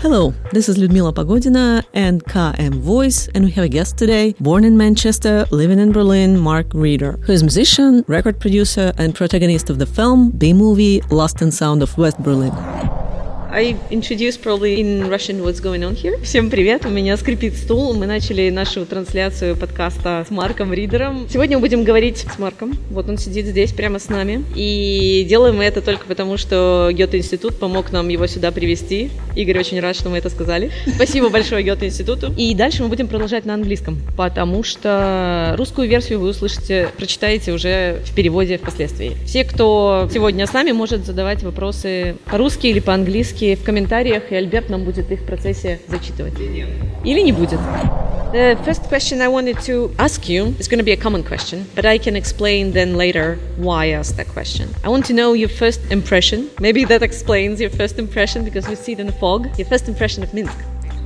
Hello, this is Ludmila Pogodina and KM Voice, and we have a guest today, born in Manchester, living in Berlin, Mark Reeder, who is musician, record producer, and protagonist of the film B movie Lust & Sound of West Berlin. I introduce probably in Russian what's going on here. Всем привет, у меня скрипит стул. Мы начали нашу трансляцию подкаста с Марком Ридером. Сегодня мы будем говорить с Марком. Вот он сидит здесь прямо с нами. И делаем мы это только потому, что Гёте-институт помог нам его сюда привести. Игорь очень рад, что мы это сказали. Спасибо большое Гёте-институту. И дальше мы будем продолжать на английском, потому что русскую версию вы услышите, прочитаете уже в переводе впоследствии. Все, кто сегодня с нами, может задавать вопросы по-русски или по-английски в комментариях, и Альберт нам будет их в процессе зачитывать. Или не будет. The first question I wanted to ask you is going to be a common question, but I can explain then later why I asked that question. I want to know your first impression. Maybe that explains your first impression because we see it in the fog. Your first impression of Minsk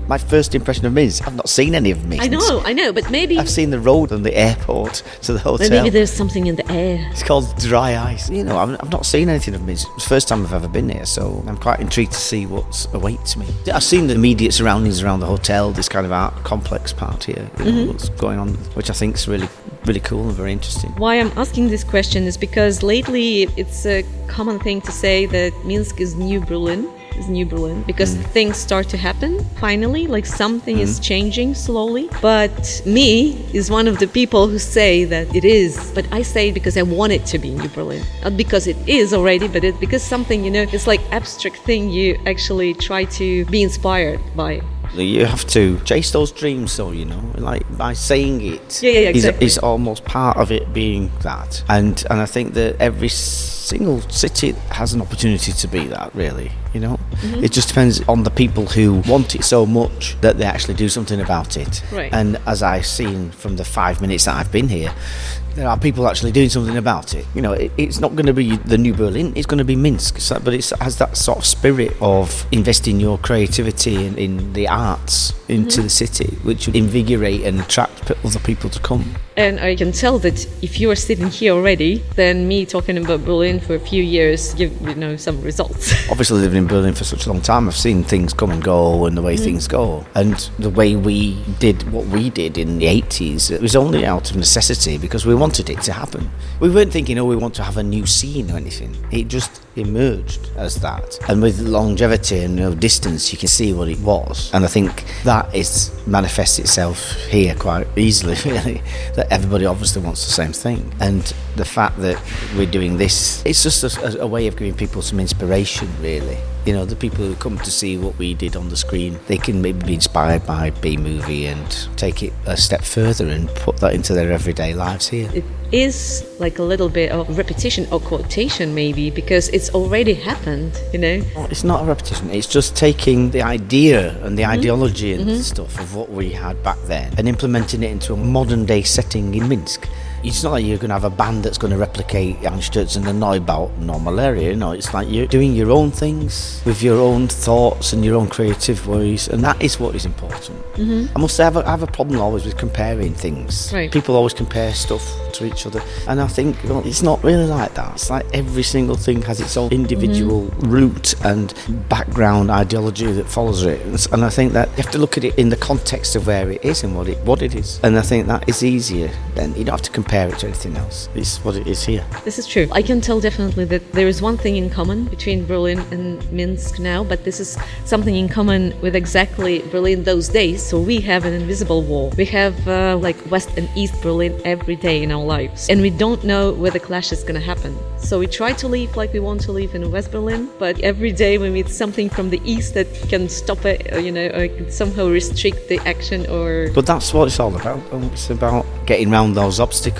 my first impression of Minsk, I've not seen any of Minsk. I know, I know, but maybe I've seen the road and the airport to the hotel. Maybe there's something in the air. It's called dry ice. You know, I've, I've not seen anything of Minsk. It's the first time I've ever been here, so I'm quite intrigued to see what awaits me. I've seen the immediate surroundings around the hotel, this kind of art complex part here, you know, mm-hmm. what's going on, which I think is really really cool and very interesting. Why I'm asking this question is because lately it's a common thing to say that Minsk is new Berlin is New Berlin because mm. things start to happen finally, like something mm. is changing slowly. But me is one of the people who say that it is, but I say it because I want it to be New Berlin, not because it is already, but it because something you know, it's like abstract thing you actually try to be inspired by. You have to chase those dreams, so you know, like by saying it. Yeah, yeah, yeah exactly. is, is almost part of it being that. And and I think that every single city has an opportunity to be that, really. You know, mm-hmm. it just depends on the people who want it so much that they actually do something about it. Right. And as I've seen from the five minutes that I've been here, there are people actually doing something about it. You know, it, it's not going to be the new Berlin; it's going to be Minsk. So, but it has that sort of spirit of investing your creativity in, in the arts into mm-hmm. the city, which would invigorate and attract other people to come. And I can tell that if you are sitting here already, then me talking about Berlin for a few years give you know some results. Obviously, living in Berlin for such a long time, I've seen things come and go and the way mm. things go. And the way we did what we did in the 80s, it was only out of necessity because we wanted it to happen. We weren't thinking, oh, we want to have a new scene or anything. It just emerged as that. And with longevity and you know, distance, you can see what it was. And I think that is manifests itself here quite easily, really. That everybody obviously wants the same thing. And the fact that we're doing this, it's just a, a way of giving people some inspiration, really you know, the people who come to see what we did on the screen, they can maybe be inspired by B movie and take it a step further and put that into their everyday lives here. It is like a little bit of repetition or quotation, maybe, because it's already happened, you know? It's not a repetition, it's just taking the idea and the mm-hmm. ideology and mm-hmm. stuff of what we had back then and implementing it into a modern day setting in Minsk it's not like you're going to have a band that's going to replicate Einstürzende Neubauten normal area. You know, it's like you're doing your own things with your own thoughts and your own creative ways, and that is what is important. Mm-hmm. I must say, I have, a, I have, a problem always with comparing things. Right. People always compare stuff to each other, and I think well, it's not really like that. It's like every single thing has its own individual mm-hmm. root and background ideology that follows it, and I think that you have to look at it in the context of where it is and what it what it is, and I think that is easier. Then you don't have to compare compare it to anything else. It's what it is here. This is true. I can tell definitely that there is one thing in common between Berlin and Minsk now, but this is something in common with exactly Berlin those days. So we have an invisible wall. We have uh, like West and East Berlin every day in our lives, and we don't know where the clash is going to happen. So we try to live like we want to live in West Berlin, but every day we meet something from the east that can stop it, uh, you know, or somehow restrict the action or. But that's what it's all about. It's about getting around those obstacles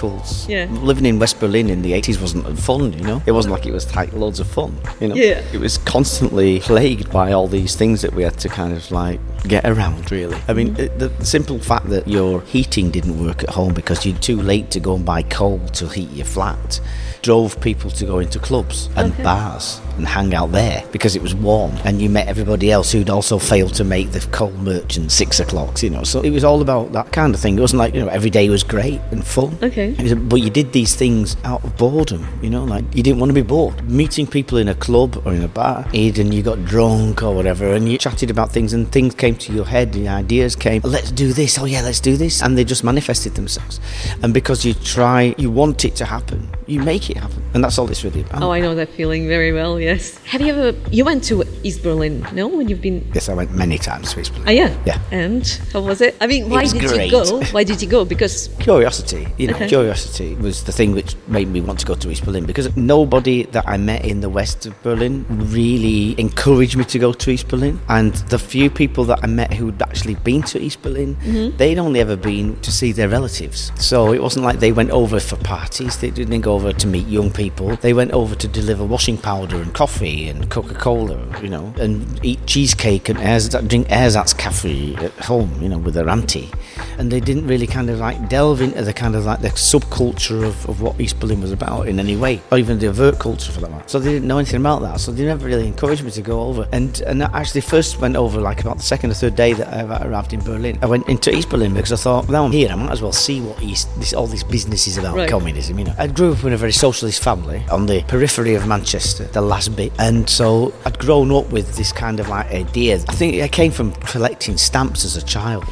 yeah. Living in West Berlin in the 80s wasn't fun, you know? It wasn't like it was like loads of fun, you know? Yeah. It was constantly plagued by all these things that we had to kind of like get around, really. I mean, mm-hmm. the, the simple fact that your heating didn't work at home because you're too late to go and buy coal to heat your flat drove people to go into clubs and okay. bars and hang out there because it was warm and you met everybody else who'd also failed to make the coal merchant six o'clocks, you know. So it was all about that kind of thing. It wasn't like, you know, every day was great and fun. Okay. Was, but you did these things out of boredom, you know, like you didn't want to be bored. Meeting people in a club or in a bar, and you got drunk or whatever and you chatted about things and things came to your head, the ideas came, let's do this, oh yeah, let's do this. And they just manifested themselves. And because you try, you want it to happen, you make it happen. And that's all it's really about. Oh, I know that feeling very well, yes. Have you ever, you went to East Berlin, no? When you've been. Yes, I went many times to East Berlin. Oh, yeah? Yeah. And how was it? I mean, why did great. you go? Why did you go? Because. Curiosity. You know, okay. curiosity was the thing which made me want to go to East Berlin because nobody that I met in the west of Berlin really encouraged me to go to East Berlin. And the few people that I met who'd actually been to East Berlin, mm-hmm. they'd only ever been to see their relatives. So it wasn't like they went over for parties, they didn't go over to meet young people. They went over to deliver washing powder and coffee and Coca Cola, you know, and eat cheesecake and drink ersatz coffee at home, you know, with their auntie. And they didn't really kind of like delve into the kind of like the subculture of, of what East Berlin was about in any way, or even the overt culture for that matter. So they didn't know anything about that. So they never really encouraged me to go over. And and I actually first went over like about the second or third day that I arrived in Berlin. I went into East Berlin because I thought, now I'm here, I might as well see what East this all this business is about right. communism. You know, I grew up in a very socialist family on the periphery of Manchester, the last bit, and so I'd grown up with this kind of like idea. I think I came from collecting stamps as a child.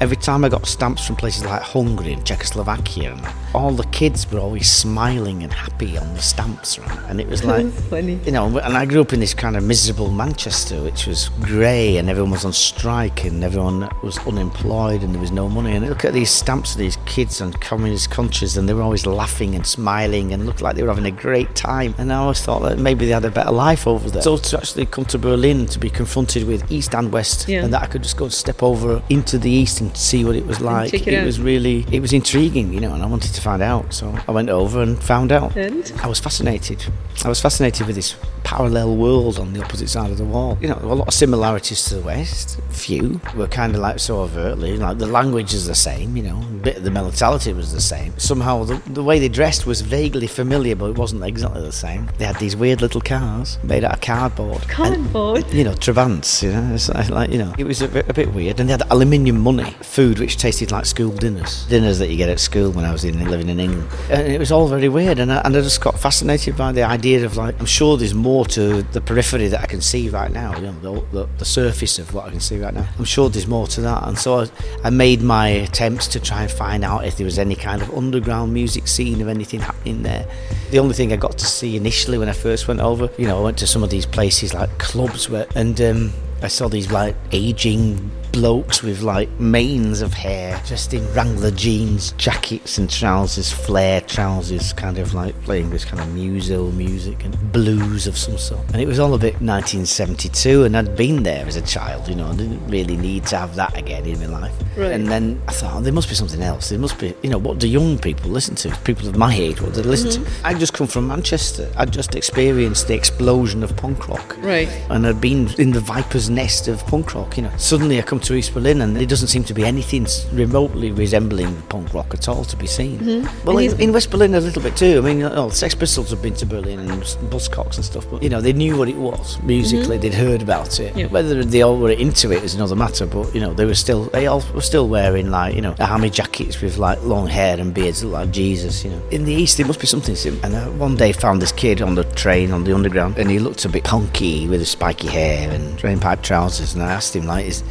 Every time I got stamps from places like Hungary and Czechoslovakia, and all the kids were always smiling and happy on the stamps, right? And it was like, funny. you know, and I grew up in this kind of miserable Manchester, which was grey, and everyone was on strike, and everyone was unemployed, and there was no money. And look at these stamps of these kids on communist countries, and they were always laughing and smiling, and looked like they were having a great time. And I always thought that maybe they had a better life over there. So to actually come to Berlin to be confronted with East and West, yeah. and that I could just go and step over into the East and see what it was like. It, it was really, it was intriguing, you know, and I wanted to find out. So I went over and found out. And? I was fascinated. I was fascinated with this parallel world on the opposite side of the wall. You know, a lot of similarities to the West, few. Were kind of like so overtly, like the language is the same, you know, a bit of the mentality was the same. Somehow the, the way they dressed was vaguely familiar, but it wasn't exactly the same. They had these weird little cars made out of cardboard. Cardboard? And, you know, Trabants, you know, it's like, you know, it was a bit, a bit weird. And they had aluminium money, food which tasted like school dinners, dinners that you get at school when I was in, living in England. And it was all very weird. And I, and I just got fascinated by the idea of like, I'm sure there's more to the periphery that I can see right now, you know, the, the, the surface of what I can see right now. I'm sure there's more to that. And so I, I made my attempts to try and find out if there was any kind of underground music scene of anything happening there. The only thing I got to see initially when I first went over, you know, I went to some of these places like clubs where, and um, I saw these like aging blokes with like manes of hair, dressed in Wrangler jeans, jackets and trousers, flare trousers, kind of like playing this kind of muso music and blues of some sort. And it was all a bit 1972, and I'd been there as a child, you know, I didn't really need to have that again in my life. Right. And then I thought, oh, there must be something else. There must be, you know, what do young people listen to? People of my age, what do they listen mm-hmm. to? I'd just come from Manchester. I'd just experienced the explosion of punk rock. Right. And I'd been in the viper's nest of punk rock, you know. Suddenly I come to East Berlin, and there doesn't seem to be anything remotely resembling punk rock at all to be seen. Mm-hmm. Well, in, in, West Berlin, a little bit too. I mean, oh, Sex Pistols have been to Berlin and Buzzcocks and stuff, but you know, they knew what it was musically. Mm-hmm. They'd heard about it. Yeah. Whether they all were into it is another matter. But you know, they were still they all were still wearing like you know army jackets with like long hair and beards like Jesus. You know, in the East there must be something. And I one day found this kid on the train on the underground, and he looked a bit punky with his spiky hair and drain pipe trousers. And I asked him like, "Is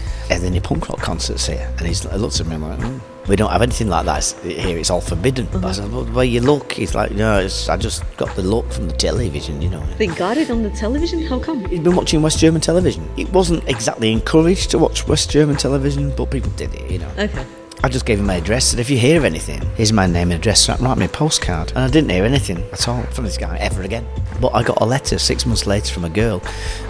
any punk rock concerts here?" And he's looked at me like, mm, "We don't have anything like that here. It's all forbidden." Mm-hmm. I said, "Well, the way you look," he's like, "No, I just got the look from the television, you know." They got it on the television. How come? He'd been watching West German television. It wasn't exactly encouraged to watch West German television, but people did it, you know. Okay. I just gave him my address. Said, if you hear of anything, here's my name and address. So Write me a postcard. And I didn't hear anything at all from this guy ever again. But I got a letter six months later from a girl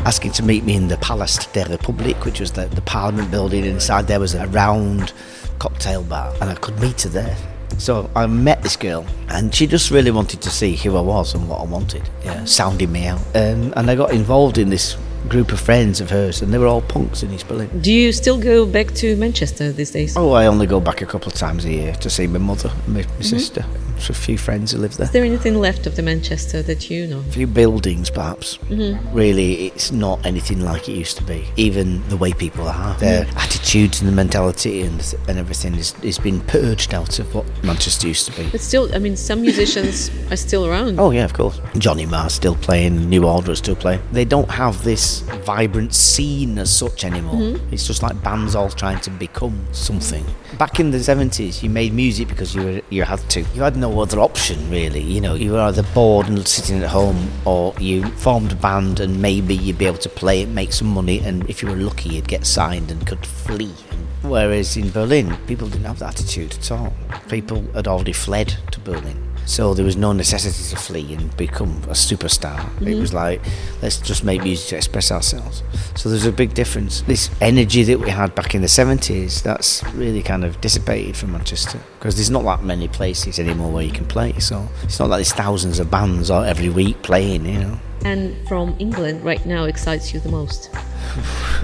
asking to meet me in the Palast der Republik, which was the, the Parliament building. Inside there was a round cocktail bar, and I could meet her there. So I met this girl, and she just really wanted to see who I was and what I wanted, yeah, sounding me out. And, and I got involved in this group of friends of hers, and they were all punks in East Berlin. Do you still go back to Manchester these days? Oh, I only go back a couple of times a year to see my mother and my, my mm-hmm. sister. There's a few friends who live there. Is there anything left of the Manchester that you know? A few buildings, perhaps. Mm-hmm. Really, it's not anything like it used to be. Even the way people are, their mm-hmm. attitudes and the mentality and and everything is, is been purged out of what Manchester used to be. But still, I mean, some musicians are still around. Oh yeah, of course. Johnny Marr's still playing, New Order is still playing. They don't have this vibrant scene as such anymore. Mm-hmm. It's just like bands all trying to become something. Back in the seventies, you made music because you were, you had to. You had no other option really. You know, you were either bored and sitting at home, or you formed a band and maybe you'd be able to play it, make some money, and if you were lucky, you'd get signed and could flee. Whereas in Berlin, people didn't have that attitude at all. People had already fled to Berlin. So there was no necessity to flee and become a superstar. It mm-hmm. was like, let's just make music to express ourselves. So there's a big difference. This energy that we had back in the 70s, that's really kind of dissipated from Manchester. Because there's not that many places anymore where you can play. So it's not like there's thousands of bands every week playing, you know. And from England right now excites you the most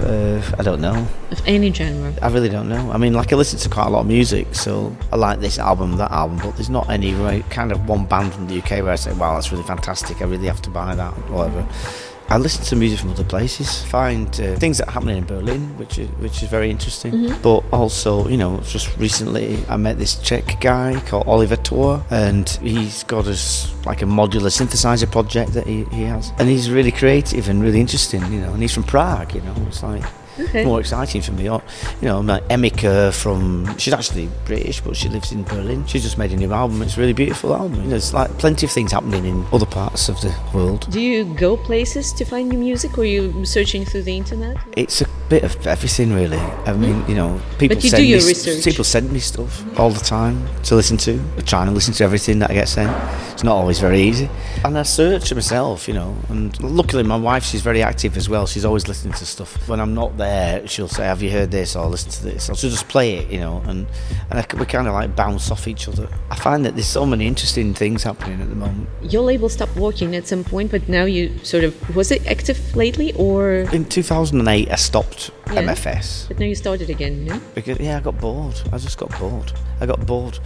Uh, I don't know. of any genre? I really don't know. I mean, like I listen to quite a lot of music, so I like this album, that album, but there's not any right, kind of one band from the UK where I say, "Wow, that's really fantastic. I really have to buy that," whatever. I listen to music from other places, find uh, things that are happening in Berlin, which is which is very interesting. But also, you know, just recently I met this Czech guy called Oliver Tor, and he's got us like a modular synthesizer project that he, he has, and he's really creative and really interesting, you know. And he's from Prague, you know. It's like Okay. more exciting for me. Or, you know, like Emika from she's actually British, but she lives in Berlin. She just made a new album. It's a really beautiful album. You know, there's like plenty of things happening in other parts of the world. Do you go places to find new music, or are you searching through the internet? It's a bit of everything, really. I mean, mm. you know, people you send do me your s- research. people send me stuff all the time to listen to. I try and listen to everything that I get sent. It's not always very easy, and I search myself, you know. And luckily, my wife she's very active as well. She's always listening to stuff. When I'm not there, she'll say, "Have you heard this?" or "Listen to this." Or she'll just play it, you know. And and I we kind of like bounce off each other. I find that there's so many interesting things happening at the moment. Your label stopped working at some point, but now you sort of was it active lately, or In 2008, I stopped Yeah. MFS. but now you started again? No? Because yeah, I got bored. I just got bored. I got bored.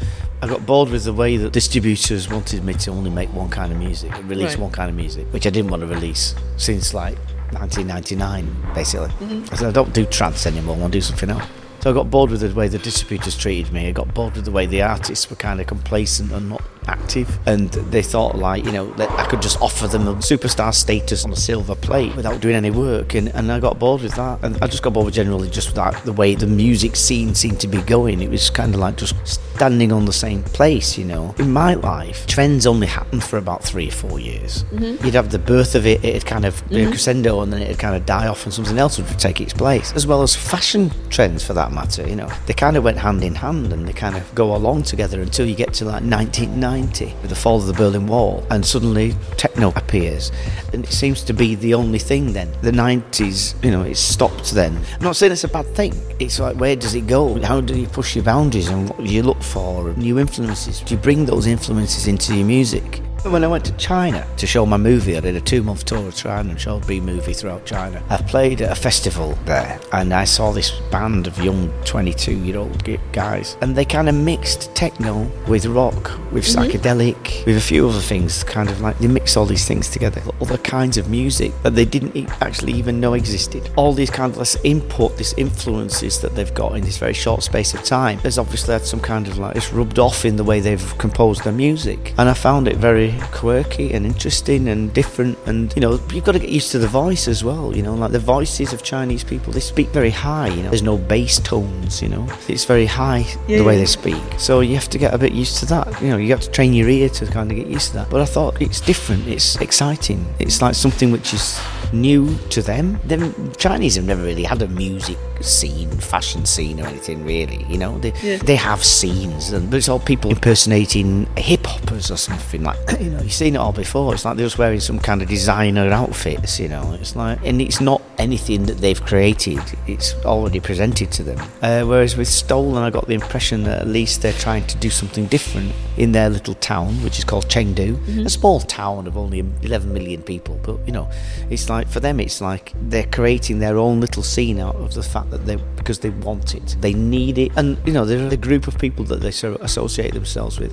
I got bored with the way that distributors wanted me to only make one kind of music, release Right. one kind of music, which I didn't want to release since like 1999, basically. Mm-hmm. I said I don't do trance anymore. I want to do something else. So I got bored with the way the distributors treated me. I got bored with the way the artists were kind of complacent and not active. And they thought, like, you know, that I could just offer them a superstar status on a silver plate without doing any work. And, and I got bored with that. And I just got bored with generally just with that, the way the music scene seemed to be going. It was kind of like just standing on the same place, you know. In my life, trends only happened for about three or four years. Mm-hmm. You'd have the birth of it, it'd kind of be a mm-hmm. crescendo, and then it'd kind of die off, and something else would take its place. As well as fashion trends, for that matter, you know. They kind of went hand in hand, and they kind of go along together until you get to like 1990 with the fall of the Berlin Wall, and suddenly techno appears, and it seems to be the only thing. Then the 90s, you know, it stopped. Then I'm not saying it's a bad thing. It's like where does it go? How do you push your boundaries, and what do you look for? New influences. Do you bring those influences into your music? When I went to China to show my movie, I did a two month tour of China and showed B movie throughout China. I played at a festival there and I saw this band of young 22 year old guys and they kind of mixed techno with rock, with mm-hmm. psychedelic, with a few other things, kind of like they mix all these things together. Other kinds of music that they didn't actually even know existed. All these kind of this input, these influences that they've got in this very short space of time, there's obviously had some kind of like it's rubbed off in the way they've composed their music. And I found it very quirky and interesting and different. And you know, you've got to get used to the voice as well. You know, like the voices of Chinese people, they speak very high. You know, there's no bass tones. You know, it's very high Yeah, the way yeah. they speak. So you have to get a bit used to that. You know, you have to train your ear to kind of get used to that. But I thought it's different. It's exciting. It's like something which is new to them. The Chinese have never really had a music scene, fashion scene, or anything really. You know, they Yeah. they have scenes, and but it's all people impersonating hip hoppers or something like. You know, you've seen it all before. It's like they're just wearing some kind of designer outfits. You know, it's like, and it's not anything that they've created. It's already presented to them. Uh, whereas with Stolen, I got the impression that at least they're trying to do something different in their little town, which is called Chengdu, a small town of only 11 million people. But you know, it's like like for them, it's like they're creating their own little scene out of the fact that they because they want it, they need it, and you know they're the group of people that they sort of associate themselves with.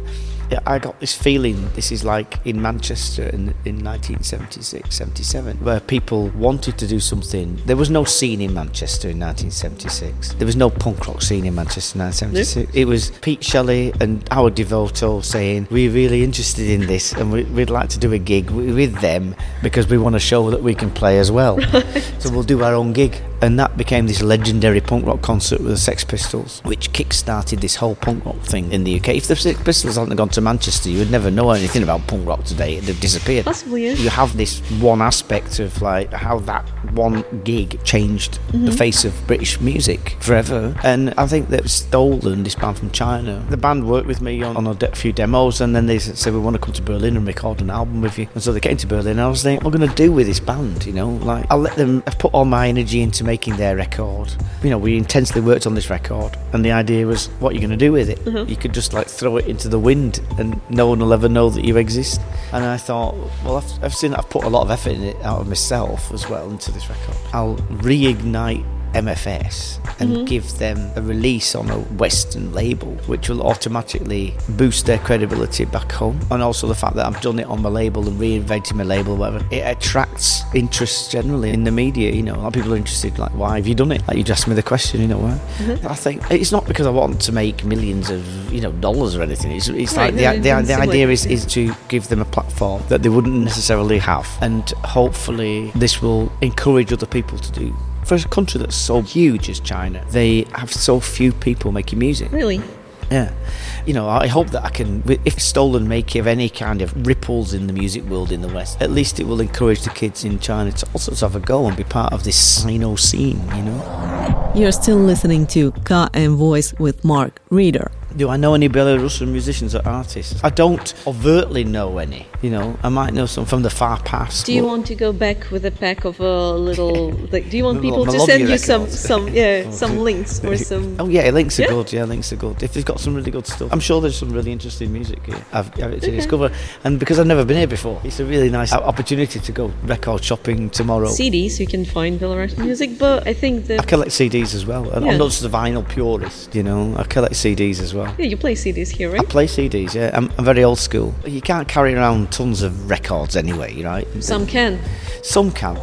Yeah, I got this feeling this is like in Manchester in, in 1976, 77, where people wanted to do something. There was no scene in Manchester in 1976. There was no punk rock scene in Manchester in 1976. It was Pete Shelley and Howard Devoto saying, We're really interested in this and we, would like to do a gig with them because we want to show that we can play as well. Right. So we'll do our own gig. And that became this legendary punk rock concert with the Sex Pistols, which kick started this whole punk rock thing in the UK. If the Sex Pistols hadn't gone to Manchester, you would never know anything about punk rock today. It'd have disappeared. Possibly, yeah. You have this one aspect of like how that one gig changed mm-hmm. the face of British music forever. And I think that Stolen, this band from China, the band worked with me on, on a de- few demos, and then they said, We want to come to Berlin and record an album with you. And so they came to Berlin, and I was thinking, What am I going to do with this band? You know, like I'll let them, I've put all my energy into making their record. You know, we intensely worked on this record, and the idea was, What are you going to do with it? Mm-hmm. You could just like throw it into the wind, and no one will ever know that you exist. And I thought, Well, I've, I've seen, I've put a lot of effort in it out of myself as well into this record. I'll reignite MFS and mm-hmm. give them a release on a Western label, which will automatically boost their credibility back home. And also the fact that I've done it on my label and reinvented my label, whatever, it attracts interest generally in the media. You know, a lot of people are interested, like, why have you done it? Like, you just asked me the question, you know, why? Mm-hmm. I think it's not because I want to make millions of, you know, dollars or anything. It's, it's right, like the, the, the idea is, is to give them a platform that they wouldn't necessarily have. And hopefully, this will encourage other people to do for a country that's so huge as China, they have so few people making music. Really? Yeah. You know, I hope that I can, if Stolen make of any kind of ripples in the music world in the West, at least it will encourage the kids in China to also have a go and be part of this Sino scene, you know? You're still listening to KM Voice with Mark Reeder. Do I know any Belarusian musicians or artists? I don't overtly know any. You know, I might know some from the far past. Do you want to go back with a pack of a little? Like, do you want people to send you some, some, yeah, some links or some? Oh yeah, links are yeah? good. Yeah, links are good. If they've got some really good stuff, I'm sure there's some really interesting music here. I've, I've to okay. discover, and because I've never been here before, it's a really nice opportunity to go record shopping tomorrow. CDs, you can find Belarusian music, but I think that I collect CDs as well, and yeah. I'm not just a vinyl purist. You know, I collect CDs as well well. Yeah, you play CDs here, right? I play CDs, yeah. I'm, I'm very old school. You can't carry around tons of records anyway, right? Some can. Some can.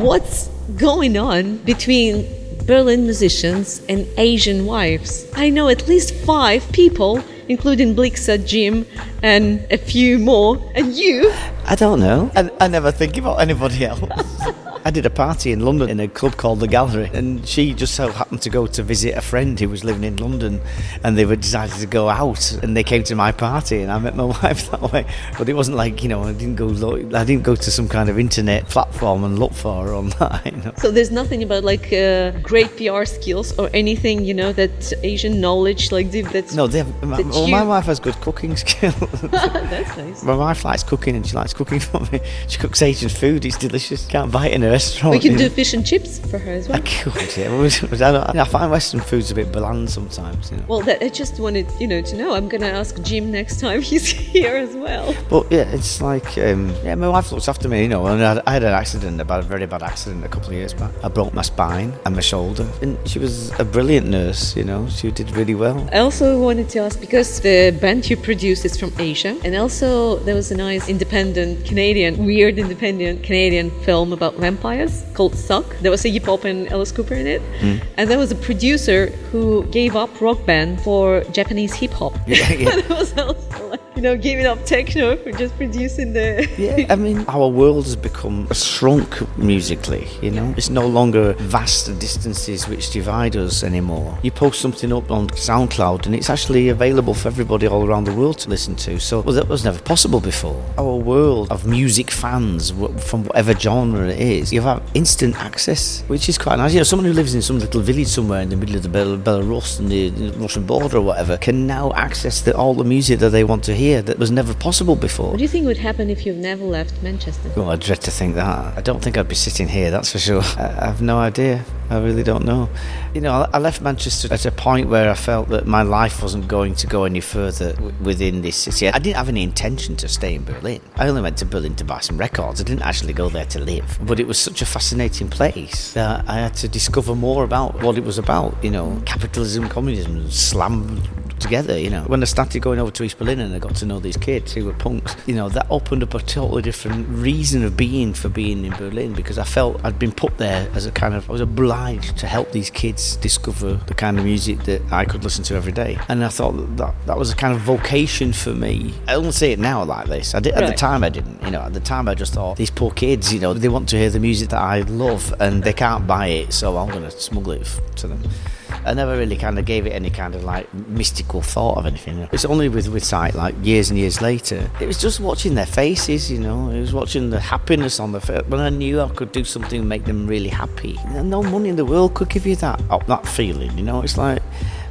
What's going on between Berlin musicians and Asian wives? I know at least five people including Blixa, Jim, and a few more. And you? I don't know. I, I never think about anybody else. I did a party in London in a club called The Gallery, and she just so happened to go to visit a friend who was living in London, and they were decided to go out, and they came to my party, and I met my wife that way. But it wasn't like you know, I didn't go, I didn't go to some kind of internet platform and look for her online. So there's nothing about like uh, great PR skills or anything, you know, that Asian knowledge like that's no, they have. My, well, you... my wife has good cooking skills. that's nice. My wife likes cooking, and she likes cooking for me. She cooks Asian food; it's delicious. Can't buy it in her restaurant. We can do fish and chips for her as well. I could, yeah. I find Western food's a bit bland sometimes. You know. Well, that, I just wanted you know to know. I'm going to ask Jim next time he's here as well. But yeah, it's like um, yeah, my wife looks after me, you know. And I, I had an accident, a bad, very bad accident, a couple of years back. I broke my spine and my shoulder, and she was a brilliant nurse. You know, she did really well. I also wanted to ask because the band you produce is from Asia, and also there was a nice independent Canadian, weird independent Canadian film about vampires called Suck. There was a hip hop and Alice Cooper in it. Mm. And there was a producer who gave up rock band for Japanese hip hop. Yeah, yeah. it was also like, you know, giving up techno for just producing the. yeah, I mean, our world has become shrunk musically, you know? It's no longer vast distances which divide us anymore. You post something up on SoundCloud and it's actually available for everybody all around the world to listen to. So well, that was never possible before. Our world of music fans, from whatever genre it is, you have instant access, which is quite nice. You know, someone who lives in some little village somewhere in the middle of the Belarus and the Russian border or whatever can now access the, all the music that they want to hear that was never possible before. What do you think would happen if you've never left Manchester? Well, I dread to think that. I don't think I'd be sitting here, that's for sure. I have no idea. I really don't know. You know, I left Manchester at a point where I felt that my life wasn't going to go any further within this city. I didn't have any intention to stay in Berlin. I only went to Berlin to buy some records. I didn't actually go there to live. But it was such a fascinating place that I had to discover more about what it was about. You know, capitalism, communism, slam together, you know. When I started going over to East Berlin and I got to know these kids who were punks, you know, that opened up a totally different reason of being for being in Berlin because I felt I'd been put there as a kind of, I was obliged to help these kids discover the kind of music that I could listen to every day. And I thought that that, that was a kind of vocation for me. I don't say it now like this. I did, right. At the time, I didn't. You know, at the time, I just thought, these poor kids, you know, they want to hear the music that I love and they can't buy it, so I'm going to smuggle it to them. I never really kind of gave it any kind of like mystical thought of anything. It's only with with sight, like years and years later, it was just watching their faces. You know, it was watching the happiness on their face. When I knew I could do something to make them really happy, no money in the world could give you that oh, that feeling. You know, it's like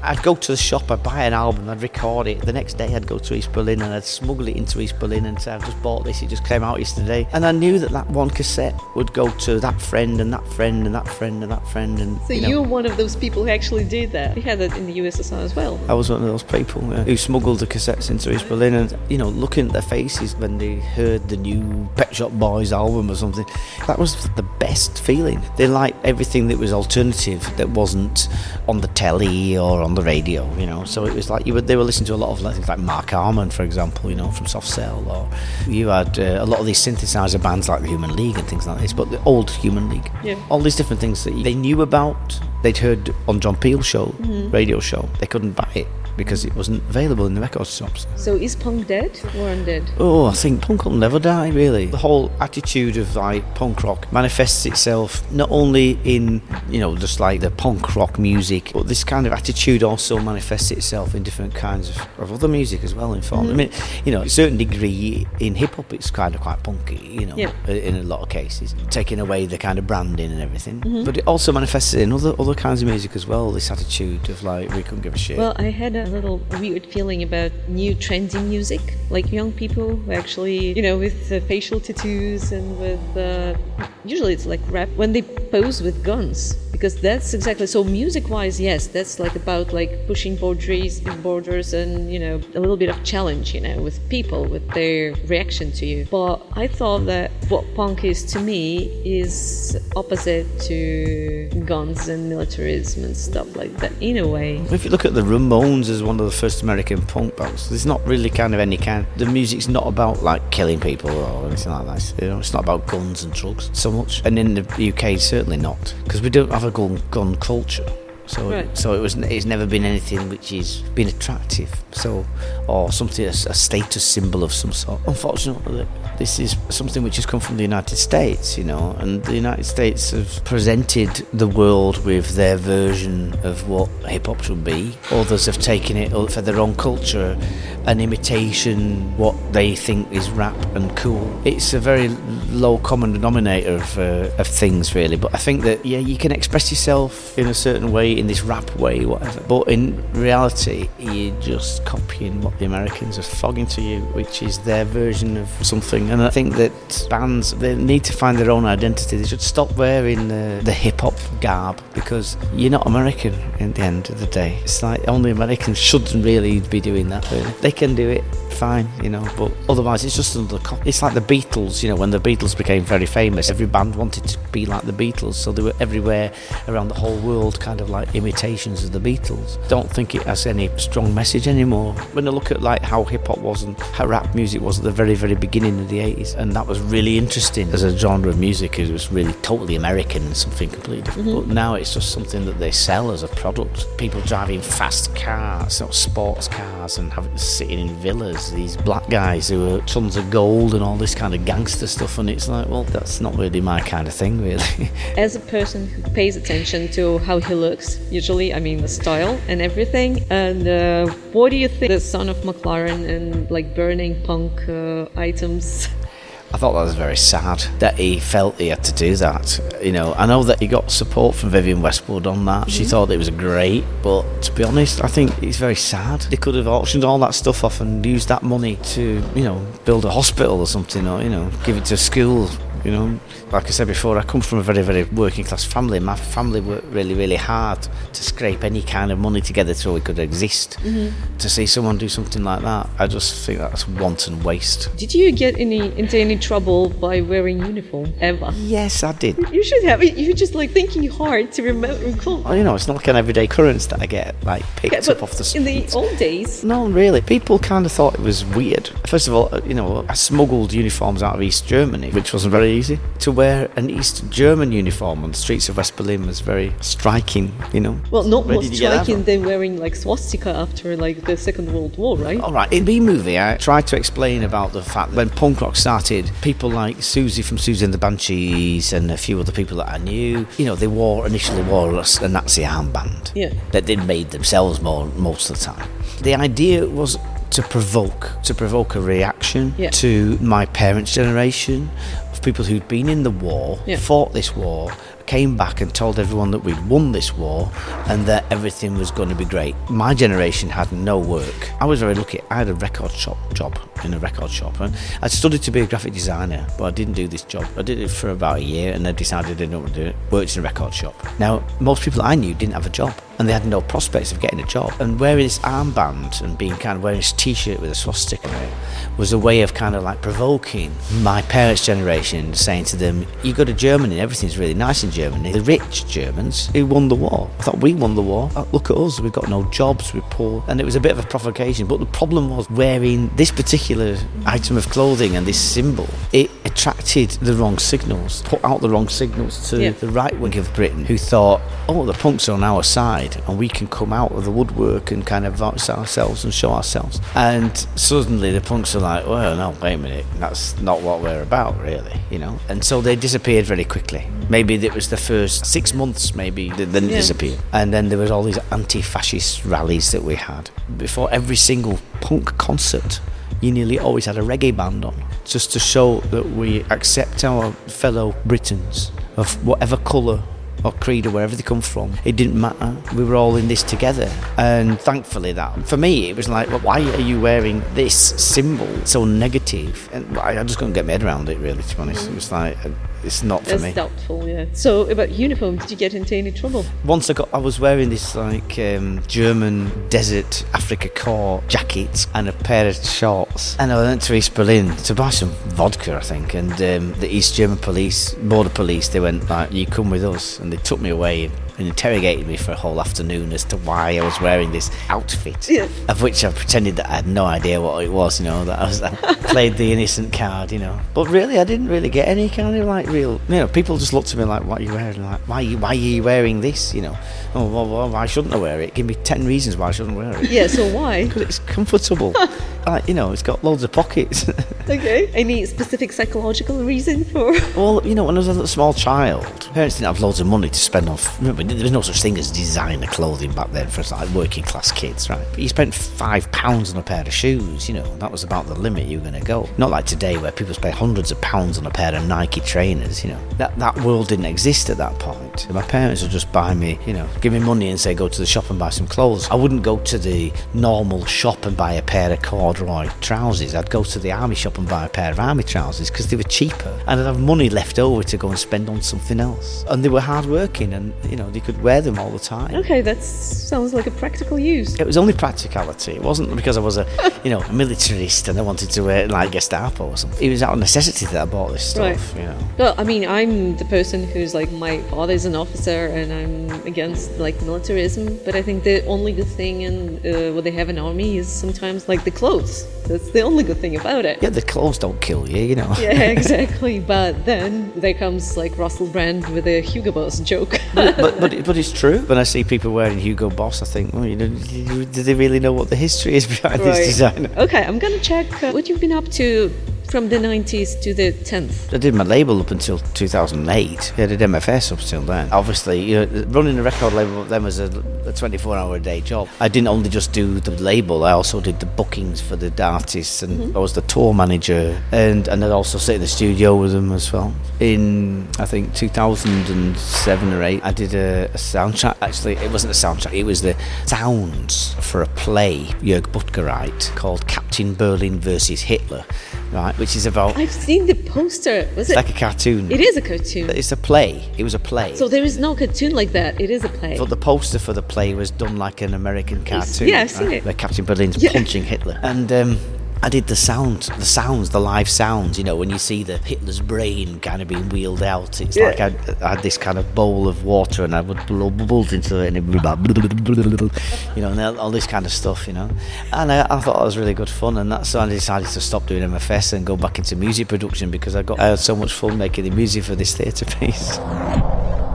I'd go to the shop, I'd buy an album, I'd record it. The next day, I'd go to East Berlin and I'd smuggle it into East Berlin and say, I've just bought this, it just came out yesterday. And I knew that that one cassette would go to that friend and that friend and that friend and that friend. And so you are one of those people who actually did that. We had that in the USSR as well. I was one of those people yeah, who smuggled the cassettes into East Berlin and, you know, looking at their faces when they heard the new Pet Shop Boys album or something. That was the best feeling. They liked everything that was alternative, that wasn't on the telly or on the radio, you know. So it was like you were, they were listening to a lot of things like Marc Almond, for example, you know, from Soft Cell, or you had uh, a lot of these synthesizer bands like the Human League and things like this, but the old Human League, yeah. all these different things that they knew about, they'd heard on John Peel's show, mm-hmm. radio show, they couldn't buy it because it wasn't available in the record shops. So is punk dead or undead? Oh, I think punk will never die, really. The whole attitude of like punk rock manifests itself not only in, you know, just like the punk rock music, but this kind of attitude also manifests itself in different kinds of, of other music as well, in fact. Mm-hmm. I mean, you know, a certain degree in hip hop it's kind of quite punky, you know, yeah. in a lot of cases, taking away the kind of branding and everything. Mm-hmm. But it also manifests in other other kinds of music as well, this attitude of like, we couldn't give a shit. Well, I had a a little weird feeling about new trendy music, like young people actually, you know, with uh, facial tattoos and with uh, usually it's like rap when they pose with guns because that's exactly so music wise yes that's like about like pushing boundaries borders and you know a little bit of challenge you know with people with their reaction to you. But i thought that what punk is to me is opposite to guns and militarism and stuff like that in a way. If you look at the ramones as one of the first american punk bands. There's not really kind of any kind the music's not about like killing people or anything like that. You know it's not about guns and drugs so much. And in the uk certainly not because we don't have a gun, gun culture so, right. so it was. It's never been anything which has been attractive. So, or something a, a status symbol of some sort. Unfortunately, this is something which has come from the United States, you know, and the United States have presented the world with their version of what hip hop should be. Others have taken it for their own culture, an imitation what they think is rap and cool. It's a very low common denominator of, uh, of things, really. But I think that yeah, you can express yourself in a certain way in this rap way, whatever. But in reality, you're just copying what the Americans are fogging to you, which is their version of something. And I think that bands they need to find their own identity. They should stop wearing the, the hip hop garb because you're not American in the end of the day. It's like only Americans shouldn't really be doing that. Really, they can do it fine, you know, but otherwise it's just another copy. It's like the Beatles, you know, when the Beatles became very famous, every band wanted to be like the Beatles, so they were everywhere around the whole world, kind of like like imitations of the Beatles. Don't think it has any strong message anymore. When I look at like how hip hop was and how rap music was at the very, very beginning of the 80s, and that was really interesting as a genre of music. It was really totally American and something completely different. Mm-hmm. But now it's just something that they sell as a product. People driving fast cars, not sports cars, and having sitting in villas. These black guys who are tons of gold and all this kind of gangster stuff, and it's like, well, that's not really my kind of thing, really. As a person who pays attention to how he looks usually. I mean, the style and everything. And uh, what do you think? The son of McLaren and like burning punk uh, items. I thought that was very sad that he felt he had to do that. You know, I know that he got support from Vivienne Westwood on that. She thought it was great, but to be honest, I think it's very sad. They could have auctioned all that stuff off and used that money to, you know, build a hospital or something, or you know, give it to school. You know, like I said before, I come from a very, very working class family. My family worked really, really hard to scrape any kind of money together so we could exist. Mm-hmm. To see someone do something like that, I just think that's wanton waste. Did you get any into any trouble by wearing uniform ever? Yes, I did. You should have. You're just like thinking hard to remember. Recall. Well, you know, it's not like an everyday occurrence that I get like picked up off the in the old days, No, really. People kind of thought it was weird. First of all, you know, I smuggled uniforms out of East Germany, which wasn't very easy. To wear an East German uniform on the streets of West Berlin was very striking, you know. well, not more did you get that striking than wearing like swastika after like the Second World War, right? All right, in B movie, I tried to explain about the fact when punk rock started, people like Siouxsie from Siouxsie and the Banshees and a few other people that I knew, you know, they wore initially wore a, Nazi armband Yeah. that they made themselves more most of the time. The idea was to provoke, to provoke a reaction Yeah. to my parents' generation people who'd been in the war, Yeah. fought this war, came back and told everyone that we'd won this war and that everything was going to be great. My generation had no work. I was very lucky. I had a record shop job in a record shop. And I studied to be a graphic designer, but I didn't do this job. I did it for about a year and I decided I didn't want to do it. Worked in a record shop. Now, most people I knew didn't have a job and they had no prospects of getting a job. And wearing this armband and being kind of wearing this t-shirt with a swastika on it was a way of kind of like provoking my parents' generation, saying to them, "You go to Germany, and everything's really nice in Germany. The rich Germans who won the war. I thought we won the war. Oh, look at us. We've got no jobs. We're poor." And it was a bit of a provocation. But the problem was wearing this particular item of clothing and this symbol. It attracted the wrong signals, put out the wrong signals to Yeah. the right wing of Britain, who thought, "Oh, the punks are on our side, and we can come out of the woodwork and kind of voice ourselves and show ourselves." And suddenly the punks are like, "Well, no, wait a minute, that's not what we're about, really," you know. And so they disappeared very quickly. Maybe it was the first six months, maybe th- then it Yeah. disappeared. And then there was all these anti-fascist rallies that we had before every single punk concert you nearly always had a reggae band on, just to show that we accept our fellow Britons of whatever colour or creed or wherever they come from. It didn't matter. We were all in this together. And thankfully that, for me, it was like, well, why are you wearing this symbol so negative? And I just couldn't get my head around it, really, to be honest. It was like, uh, it's not for That's me. doubtful, yeah. So about uniform, did you get into any trouble? Once I got, I was wearing this like um, German desert Afrika Korps jacket and a pair of shorts, and I went to East Berlin to buy some vodka, I think. And um, the East German police, border police, they went like, "You come with us," and they took me away and interrogated me for a whole afternoon as to why I was wearing this outfit, Yeah. of which I pretended that I had no idea what it was. You know, that I was I played the innocent card. You know, but really, I didn't really get any kind of like real. You know, people just looked at me like, "What are you wearing? Like, why? Are you, why are you wearing this? You know, oh, well, well, why shouldn't I wear it? Give me ten reasons why I shouldn't wear it. Yeah, so why? Because it's comfortable. like, you know, it's got loads of pockets. okay. Any specific psychological reason for well, you know, when I was a small child, parents didn't have loads of money to spend on. Remember, there was no such thing as designer clothing back then for like working class kids, right? But you spent five pounds on a pair of shoes. You know, that was about the limit you were going to go. Not like today, where people spend hundreds of pounds on a pair of Nike trainers. You know, that that world didn't exist at that point. My parents would just buy me, you know, give me money and say go to the shop and buy some clothes. I wouldn't go to the normal shop and buy a pair of corduroy trousers. I'd go to the army shop and buy a pair of army trousers because they were cheaper, and I'd have money left over to go and spend on something else. And they were hard working, and you know, they could wear them all the time. Okay, that sounds like a practical use. It was only practicality. It wasn't because I was a, you know, a militarist and I wanted to wear like Gestapo or something. It was out of necessity that I bought this stuff. Right. You know. Well, I mean, I'm the person who's like, my father's an officer and I'm against like militarism, but I think the only good thing in uh, what they have in army is sometimes like the clothes. That's the only good thing about it. Yeah, the clothes don't kill you, you know. Yeah, exactly. But then there comes like Russell Brand with a Hugo Boss joke. but, but it- but it's true. When I see people wearing Hugo Boss, I think, well, you know, do they really know what the history is behind this designer? Okay, I'm gonna check uh, what you've been up to from the 90s to the 10th? I did my label up until 2008. I did MFS up until then. Obviously, you know, running a record label then was a, a 24 hour a day job. I didn't only just do the label, I also did the bookings for the artists and mm-hmm. I was the tour manager and, and I'd also sit in the studio with them as well. In, I think, 2007 or 8, I did a, a soundtrack. Actually, it wasn't a soundtrack, it was the sounds for a play, Jörg Buttgereit, called Captain Berlin versus Hitler right? Which is about. I've seen the poster. Was it like a cartoon? It is a cartoon. It's a play. It was a play. So there is no cartoon like that. It is a play. But the poster for the play was done like an American cartoon. Yeah, I've seen right? it. Where Captain Berlin's yeah. punching Hitler, and um, I did the sound, the sounds, the live sounds. You know, when you see the Hitler's brain kind of being wheeled out, it's yeah. like I, I, had this kind of bowl of water and I would blow bubbles into it, and it would you know, and all this kind of stuff. You know, and I, I, thought it was really good fun, and that's why I decided to stop doing MFS and go back into music production because I got I had so much fun making the music for this theatre piece.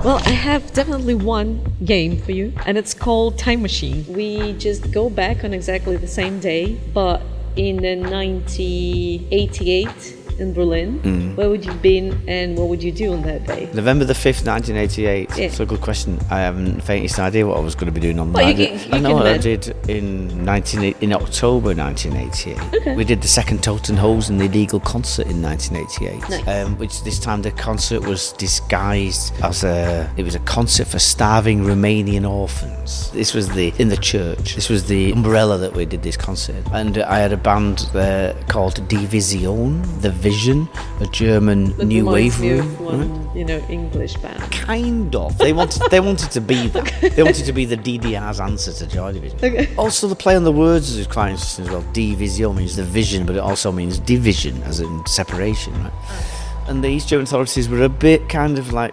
Well, I have definitely one game for you, and it's called Time Machine. We just go back on exactly the same day, but in 1988 in Berlin, mm. where would you have been and what would you do on that day? November the 5th, 1988. Yeah. That's a good question. I haven't the faintest idea what I was going to be doing on well, that. You, you I know what I did in 19, in October 1988. Okay. We did the second Toten Hosen illegal concert in 1988, nice. um, which this time the concert was disguised as a, it was a concert for starving Romanian orphans. This was the, in the church. This was the umbrella that we did this concert. And I had a band there called Die Vision, the Vision, a German that new wave. One, you know, English band. Kind of. They wanted they wanted to be that. okay. They wanted to be the DDR's answer to Joy Die Vision. Okay. Also, the play on the words is quite interesting as well. Division means the vision, but it also means division, as in separation, right? Oh. And the East German authorities were a bit kind of like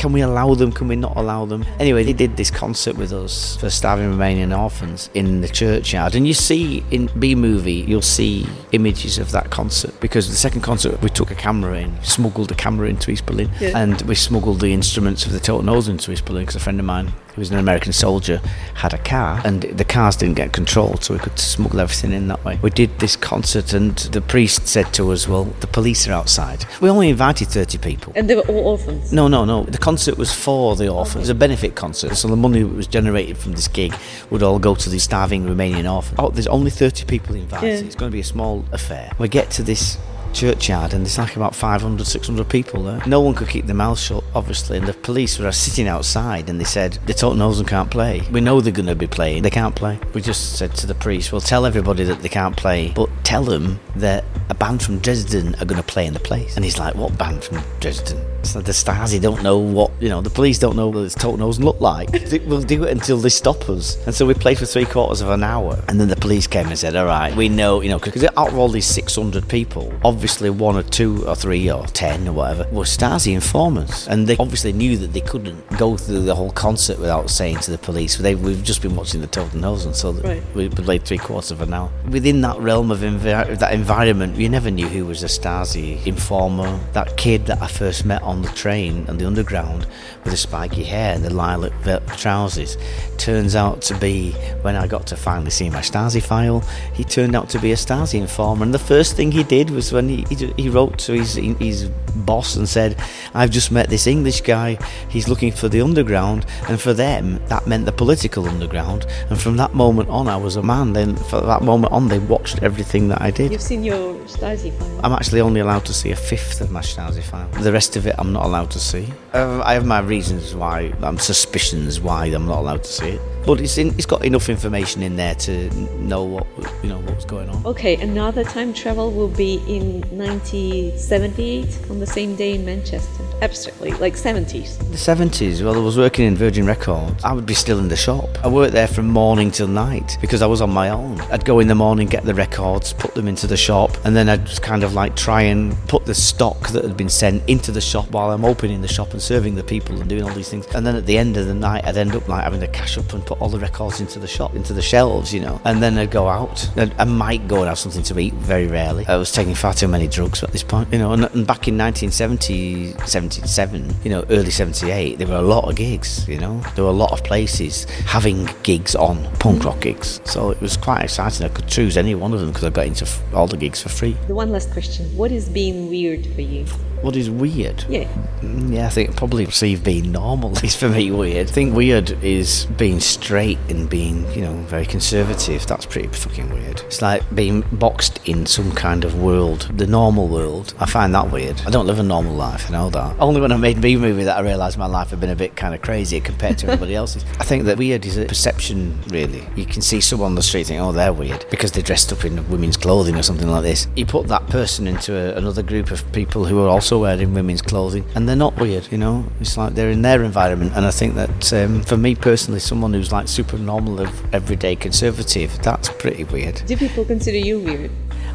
can we allow them? Can we not allow them? Anyway, they did this concert with us for starving Romanian orphans in the churchyard. And you see in B movie, you'll see images of that concert because the second concert we took a camera in, smuggled a camera into East Berlin, yeah. and we smuggled the instruments of the Toten Hosen into East Berlin because a friend of mine who was an American soldier, had a car, and the cars didn't get controlled, so we could smuggle everything in that way. We did this concert, and the priest said to us, Well, the police are outside. We only invited 30 people. And they were all orphans? No, no, no. The concert was for the orphans. It was a benefit concert, so the money that was generated from this gig would all go to the starving Romanian orphans. Oh, there's only 30 people invited. Yeah. It's going to be a small affair. We get to this churchyard and there's like about 500 600 people there. No one could keep their mouth shut obviously and the police were sitting outside and they said they don't and can't play. We know they're going to be playing. They can't play. We just said to the priest well tell everybody that they can't play but tell them that a band from Dresden are going to play in the place. And he's like what band from Dresden? So the Stasi don't know what you know the police don't know what Toten Hosen look like. We'll do it until they stop us. And so we played for three quarters of an hour. And then the police came and said all right we know you know because out of all these 600 people obviously one or two or three or ten or whatever were Stasi informants, and they obviously knew that they couldn't go through the whole concert without saying to the police. They, we've just been watching the Toten Hosen, so right. we played three quarters of an hour. Within that realm of envi- that environment, you never knew who was a Stasi informer. That kid that I first met on the train and the underground with the spiky hair and the lilac trousers turns out to be when I got to finally see my Stasi file. He turned out to be a Stasi informer, and the first thing he did was when he, he he wrote to his his boss and said, "I've just met this English guy. He's looking for the underground." And for them, that meant the political underground. And from that moment on, I was a man. Then from that moment on, they watched everything that I did. You've seen your Stasi file. I'm actually only allowed to see a fifth of my Stasi file. The rest of it, I'm not allowed to see. Uh, I have my reasons why. I'm suspicions why I'm not allowed to see it but it's in, it's got enough information in there to know what you know what's going on. Okay, another time travel will be in 1978 on the same day in Manchester. Abstractly, like 70s. The 70s. Well, I was working in Virgin Records. I would be still in the shop. I worked there from morning till night because I was on my own. I'd go in the morning, get the records, put them into the shop, and then I'd just kind of like try and put the stock that had been sent into the shop while I'm opening the shop and serving the people and doing all these things. And then at the end of the night, I'd end up like having to cash up and put all the records into the shop, into the shelves, you know, and then I'd go out. and I might go and have something to eat, very rarely. I was taking far too many drugs at this point, you know, and, and back in 1970, 77, you know, early 78, there were a lot of gigs, you know, there were a lot of places having gigs on, punk rock gigs. So it was quite exciting. I could choose any one of them because I got into f- all the gigs for free. The one last question What is being weird for you? What is weird? Yeah. Yeah, I think probably perceive being normal is for me weird. I think weird is being straight and being, you know, very conservative. That's pretty fucking weird. It's like being boxed in some kind of world, the normal world. I find that weird. I don't live a normal life, I know that. Only when I made B movie that I realised my life had been a bit kind of crazy compared to everybody else's. I think that weird is a perception, really. You can see someone on the street think, oh, they're weird because they're dressed up in women's clothing or something like this. You put that person into a, another group of people who are also wearing women's clothing and they're not weird, you know? It's like they're in their environment. And I think that um, for me personally, someone who's like super normal, of everyday conservative, that's pretty weird. Do people consider you weird?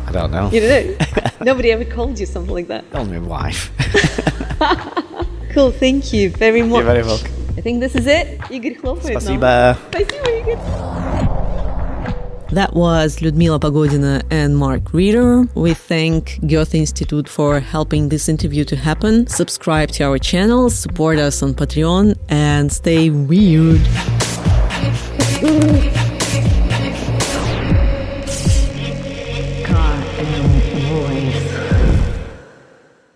I don't know. You don't know? Nobody ever called you something like that. Only my wife. Cool, thank you very much. You're very welcome. I think this is it. Игорь хлопает нам. Спасибо. Спасибо, Игорь. That was Ludmila Pagodina and Mark Reeder. We thank Goethe Institute for helping this interview to happen. Subscribe to our channel, support us on Patreon, and stay weird.